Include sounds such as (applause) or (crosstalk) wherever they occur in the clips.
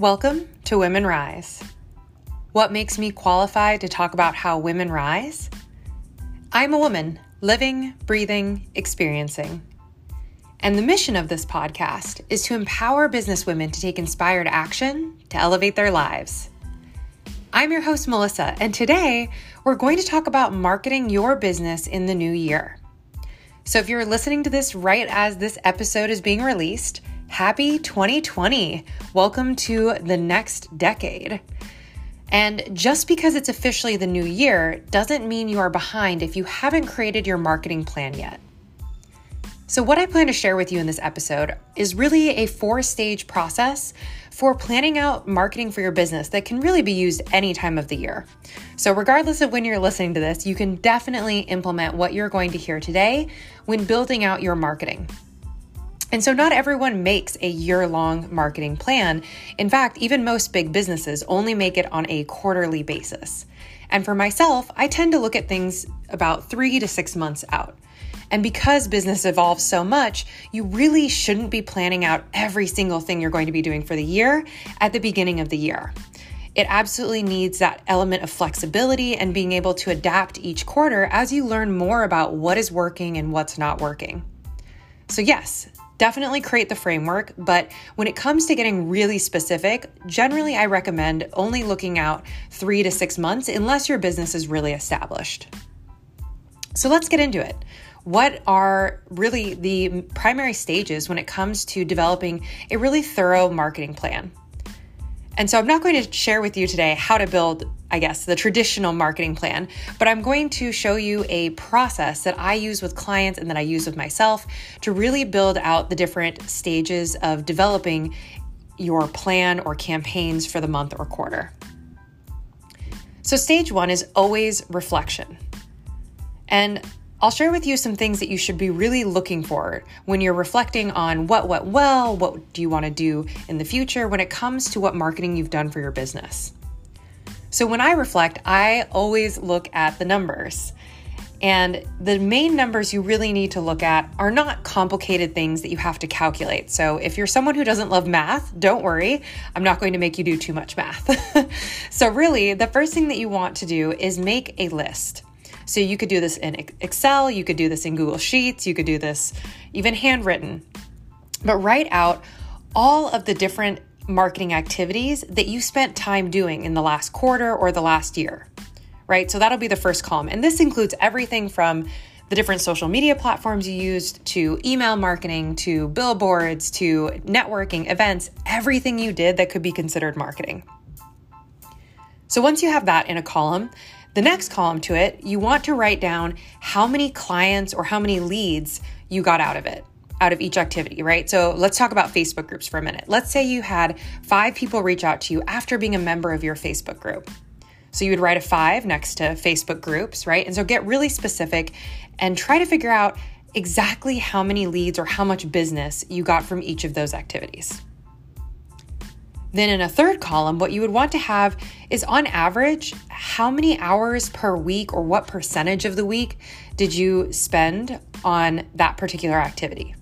Welcome to Women Rise. What makes me qualified to talk about how women rise? I'm a woman living, breathing, experiencing. And the mission of this podcast is to empower businesswomen to take inspired action to elevate their lives. I'm your host, Melissa, and today we're going to talk about marketing your business in the new year. So, if you're listening to this right as this episode is being released, Happy 2020! Welcome to the next decade. And just because it's officially the new year doesn't mean you are behind if you haven't created your marketing plan yet. So, what I plan to share with you in this episode is really a four stage process for planning out marketing for your business that can really be used any time of the year. So, regardless of when you're listening to this, you can definitely implement what you're going to hear today when building out your marketing. And so, not everyone makes a year long marketing plan. In fact, even most big businesses only make it on a quarterly basis. And for myself, I tend to look at things about three to six months out. And because business evolves so much, you really shouldn't be planning out every single thing you're going to be doing for the year at the beginning of the year. It absolutely needs that element of flexibility and being able to adapt each quarter as you learn more about what is working and what's not working. So, yes, definitely create the framework, but when it comes to getting really specific, generally I recommend only looking out three to six months unless your business is really established. So let's get into it. What are really the primary stages when it comes to developing a really thorough marketing plan? And so I'm not going to share with you today how to build, I guess, the traditional marketing plan, but I'm going to show you a process that I use with clients and that I use with myself to really build out the different stages of developing your plan or campaigns for the month or quarter. So, stage one is always reflection. And I'll share with you some things that you should be really looking for when you're reflecting on what went well, what do you want to do in the future when it comes to what marketing you've done for your business. So, when I reflect, I always look at the numbers. And the main numbers you really need to look at are not complicated things that you have to calculate. So, if you're someone who doesn't love math, don't worry, I'm not going to make you do too much math. (laughs) so, really, the first thing that you want to do is make a list. So you could do this in Excel, you could do this in Google Sheets, you could do this even handwritten. But write out all of the different marketing activities that you spent time doing in the last quarter or the last year, right? So that'll be the first column. And this includes everything from the different social media platforms you used to email marketing to billboards to networking, events, everything you did that could be considered marketing. So once you have that in a column, the next column to it, you want to write down how many clients or how many leads you got out of it, out of each activity, right? So let's talk about Facebook groups for a minute. Let's say you had five people reach out to you after being a member of your Facebook group. So you would write a five next to Facebook groups, right? And so get really specific and try to figure out exactly how many leads or how much business you got from each of those activities. Then in a third column, what you would want to have is on average, how many hours per week or what percentage of the week did you spend on that particular activity?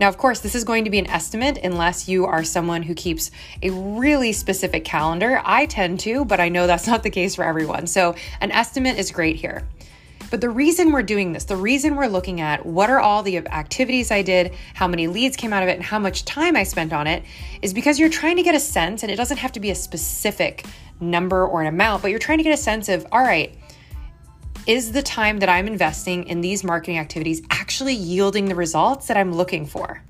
Now, of course, this is going to be an estimate unless you are someone who keeps a really specific calendar. I tend to, but I know that's (laughs) not the case for everyone. So, an estimate is great here. But the reason we're doing this, the reason we're looking at what are all the activities I did, how many leads came out of it, and how much time I spent on it is because you're trying to get a sense, and it doesn't have to be a specific number or an amount, but you're trying to get a sense of, all right, is the time that I'm investing in these marketing activities actually yielding the results that I'm looking for?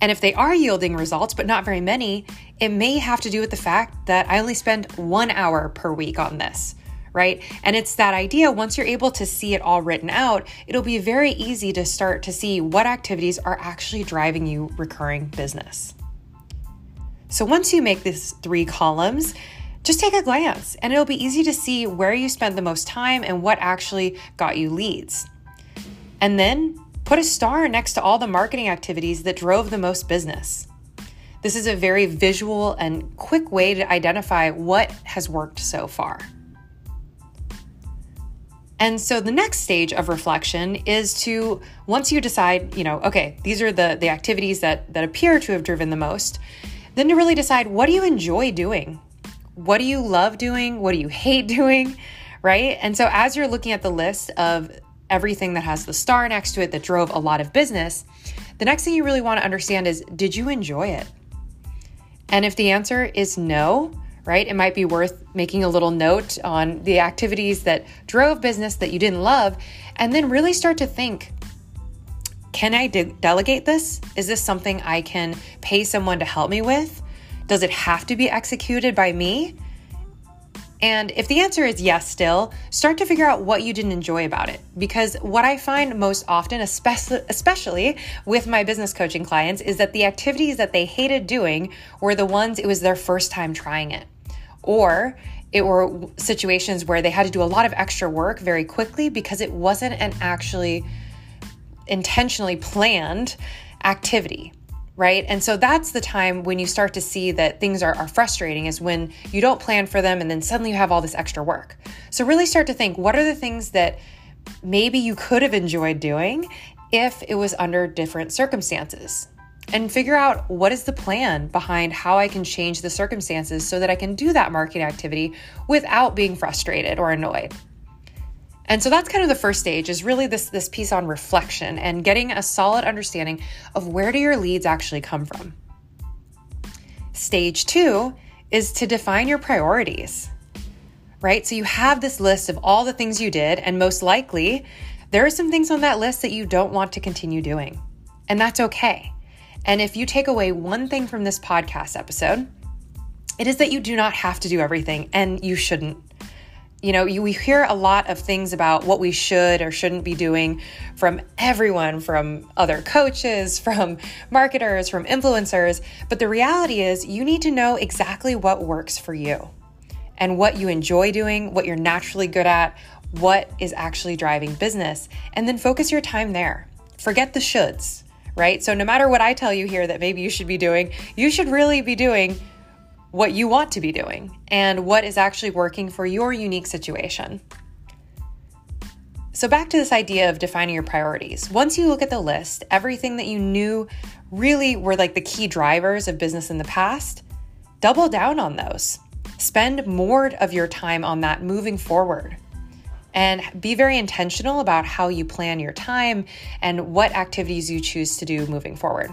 And if they are yielding results, but not very many, it may have to do with the fact that I only spend one hour per week on this right? And it's that idea once you're able to see it all written out, it'll be very easy to start to see what activities are actually driving you recurring business. So once you make these three columns, just take a glance and it'll be easy to see where you spent the most time and what actually got you leads. And then put a star next to all the marketing activities that drove the most business. This is a very visual and quick way to identify what has worked so far. And so the next stage of reflection is to once you decide, you know, okay, these are the the activities that that appear to have driven the most, Then to really decide what do you enjoy doing? What do you love doing? What do you hate doing? Right? And so as you're looking at the list of everything that has the star next to it that drove a lot of business, the next thing you really want to understand is did you enjoy it? And if the answer is no, right, it might be worth making a little note on the activities that drove business that you didn't love, and then really start to think can I de- delegate this? Is this something I can pay someone to help me with? Does it have to be executed by me? And if the answer is yes, still, start to figure out what you didn't enjoy about it. Because what I find most often, especially, with my business coaching clients, is that the activities that they hated doing were the ones it was their first time trying it. Or it were situations where they had to do a lot of extra work very quickly because it wasn't an actually intentionally planned activity right? And so that's the time when you start to see that things are, are, frustrating, is when you don't plan for them and then suddenly you have all this extra work. So really start to think what are the things that maybe you could have enjoyed doing if it was under different circumstances? And figure out what is the plan behind how I can change the circumstances so that I can do that marketing activity without being frustrated or annoyed. And so that's kind of the first stage is really this this piece on reflection and getting a solid understanding of where do your leads actually come from. Stage 2 is to define your priorities. Right? So you have this list of all the things you did and most likely there are some things on that list that you don't want to continue doing. And that's okay. And if you take away one thing from this podcast episode, it is that you do not have to do everything and you shouldn't you know, you, we hear a lot of things about what we should or shouldn't be doing from everyone, from other coaches, (laughs) from marketers, from influencers. But the reality is, you need to know exactly what works for you and what you enjoy doing, what you're naturally good at, what is actually driving business, and then focus your time there. Forget the shoulds, right? So, no matter what I tell you here that maybe you should be doing, you should really be doing what you want to be doing and what is actually working for your unique situation. So, back to this idea of defining your priorities. Once you look at the list, everything that you knew really were like the key drivers of business in the past, double down on those. Spend more of your time on that moving forward. And be very intentional about how you plan your time and what activities you choose to do moving forward.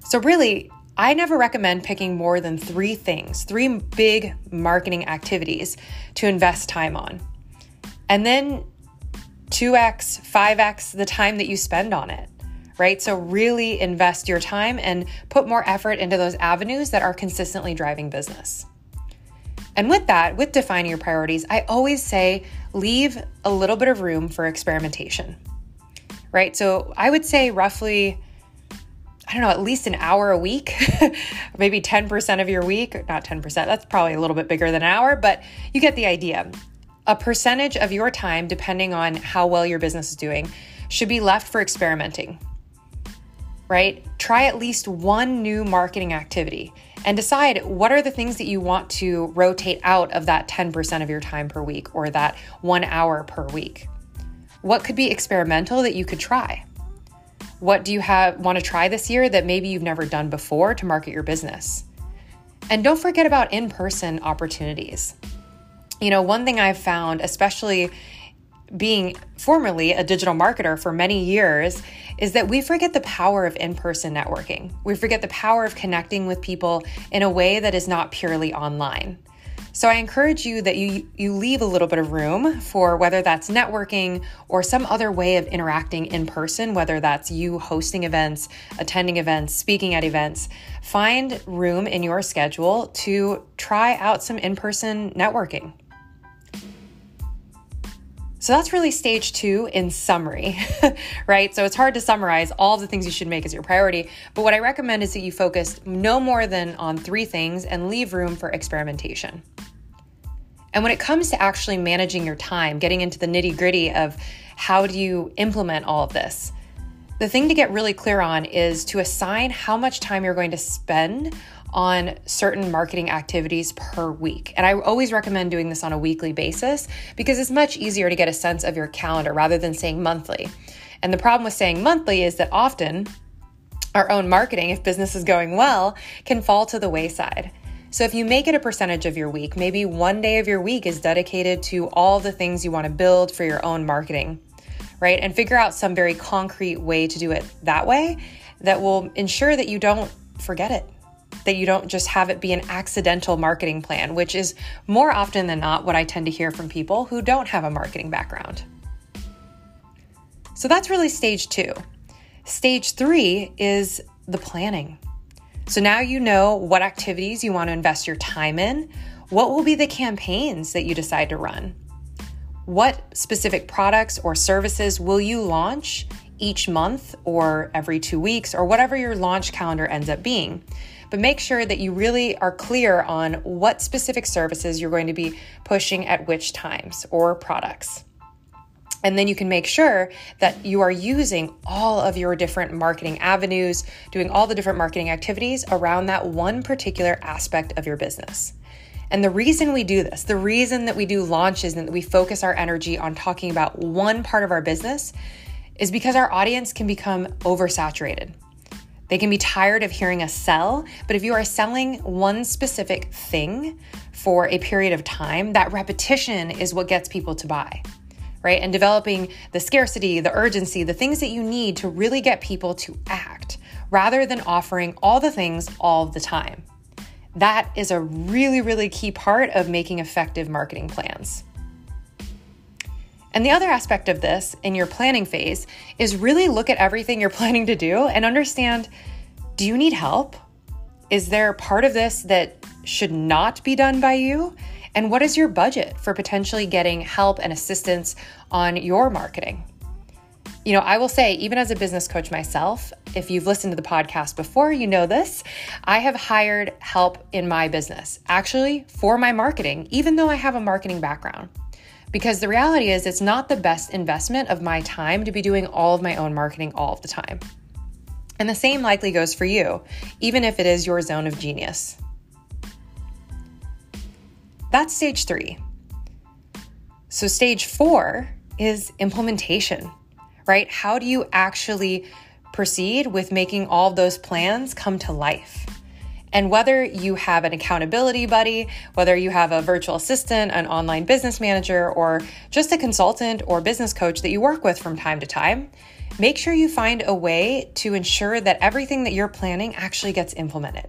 So, really, I never recommend picking more than three things, three big marketing activities to invest time on. And then 2x, 5x the time that you spend on it, right? So, really invest your time and put more effort into those avenues that are consistently driving business. And with that, with defining your priorities, I always say leave a little bit of room for experimentation, right? So, I would say roughly I don't know, at least an hour a week, (laughs) maybe 10% of your week, not 10%, that's probably a little bit bigger than an hour, but you get the idea. A percentage of your time, depending on how well your business is doing, should be left for experimenting, right? Try at least one new marketing activity and decide what are the things that you want to rotate out of that 10% of your time per week or that one hour per week. What could be experimental that you could try? What do you have want to try this year that maybe you've never done before to market your business? And don't forget about in-person opportunities. You know, one thing I've found, especially being formerly a digital marketer for many years is that we forget the power of in person networking. We forget the power of connecting with people in a way that is not purely online. So I encourage you that you you leave a little bit of room for whether that's networking or some other way of interacting in person, whether that's you hosting events, attending events, speaking at events. Find room in your schedule to try out some in-person networking. So that's really stage two in summary, (laughs) right? So it's hard to summarize all the things you should make as your priority, but what I recommend is that you focus no more than on three things and leave room for experimentation. And when it comes to actually managing your time, getting into the nitty gritty of how do you implement all of this, the thing to get really clear on is to assign how much time you're going to spend on certain marketing activities per week. And I always recommend doing this on a weekly basis because it's much easier to get a sense of your calendar rather than saying monthly. And the problem with saying monthly is that often our own marketing, if business is going well, can fall to the wayside. So, if you make it a percentage of your week, maybe one day of your week is dedicated to all the things you want to build for your own marketing, right? And figure out some very concrete way to do it that way that will ensure that you don't forget it, that you don't just have it be an accidental marketing plan, which is more often than not what I tend to hear from people who don't have a marketing background. So, that's really stage two. Stage three is the planning. So now you know what activities you want to invest your time in. What will be the campaigns that you decide to run? What specific products or services will you launch each month or every two weeks or whatever your launch calendar ends up being? But make sure that you really are clear on what specific services you're going to be pushing at which times or products. And then you can make sure that you are using all of your different marketing avenues, doing all the different marketing activities around that one particular aspect of your business. And the reason we do this, the reason that we do launches and that we focus our energy on talking about one part of our business is because our audience can become oversaturated. They can be tired of hearing us sell, but if you are selling one specific thing for a period of time, that repetition is what gets people to buy right? And developing the scarcity, the urgency, the things that you need to really get people to act rather than offering all the things all the time. That is a really, really key part of making effective marketing plans. And the other aspect of this in your planning phase is really look at everything you're (laughs) planning to do and understand do you need help? Is there part of this that should not be done by you? And what is your budget for potentially getting help and assistance on your marketing? You know, I will say, even as a business coach myself, if you've listened to the podcast before, you know this. I have hired help in my business, actually for my marketing, even though I have a marketing background. Because the reality is, it's not the best investment of my time to be doing all of my own marketing all of the time. And the same likely goes for you, even if it is your zone of genius. That's stage three. So, stage four is implementation, right? How do you actually proceed with making all those plans come to life? And whether you have an accountability buddy, whether you have a virtual assistant, an online business manager, or just a consultant or business coach that you work with from time to time, make sure you find a way to ensure that everything that you're planning actually gets implemented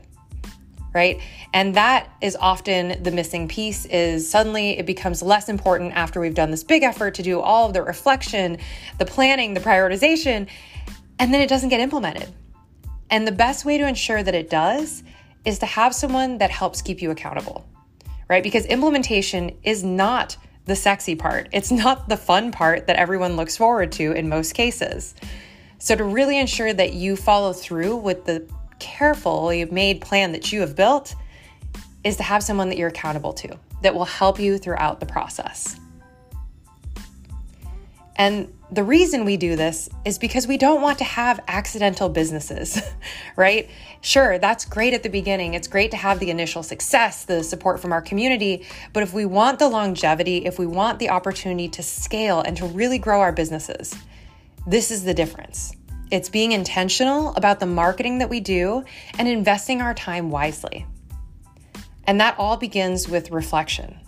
right? And that is often the missing piece is suddenly it becomes less important after we've done this big effort to do all of the reflection, the planning, the prioritization, and then it doesn't get implemented. And the best way to ensure that it does is to have someone that helps keep you accountable, right? Because implementation is not the sexy part. It's not the fun part that everyone looks forward to in most cases. So, to really ensure that you follow through with the carefully made plan that you have built is to have someone that you're accountable to that will help you throughout the process. And the reason we do this is because we don't want to have accidental businesses, (laughs) right? Sure, that's great at the beginning. It's great to have the initial success, the support from our community. But if we want the longevity, if we want the opportunity to scale and to really grow our businesses, this is the difference. It's being intentional about the marketing that we do and investing our time wisely. And that all begins with reflection.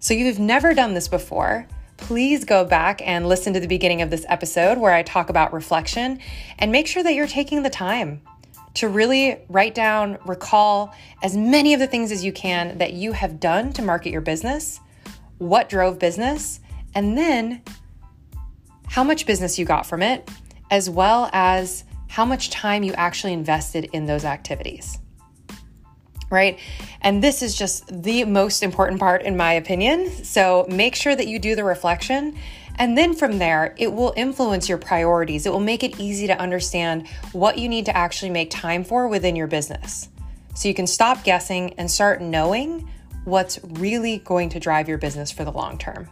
So, you've never done this before, please go back and listen to the beginning of this episode where I talk about reflection and make sure that you're taking the time to really write down, recall as many of the things as you can that you have done to market your business, what drove business, and then how much business you got from it, as well as how much time you actually invested in those activities. Right? And this is just the most important part, in my opinion. So make sure that you do the reflection. And then from there, it will influence your priorities. It will make it easy to understand what you need to actually make time for within your business. So you can stop guessing and start knowing what's really going to drive your business for the long term.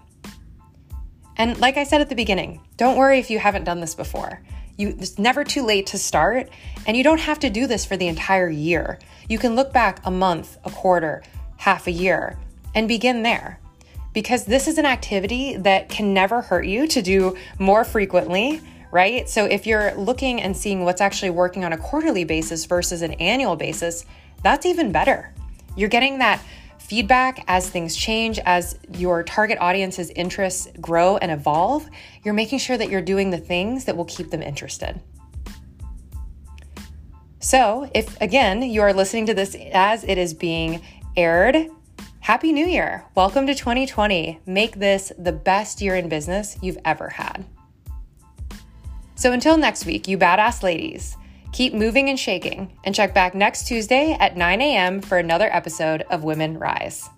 And like I said at the beginning, don't worry if you haven't done this before. You, it's never too late to start, and you don't have to do this for the entire year. You can look back a month, a quarter, half a year, and begin there. Because this is an activity that can never hurt you to do more frequently, right? So if you're looking and seeing what's actually working on a quarterly basis versus an annual basis, that's even better. You're getting that feedback as things change, as your target audience's interests grow and evolve. You're making sure that you're doing the things that will keep them interested. So, if again you are listening to this as it is being aired, Happy New Year! Welcome to 2020. Make this the best year in business you've ever had. So until next week, you badass ladies, keep moving and shaking, and check back next Tuesday at 9 a.m. for another episode of Women Rise.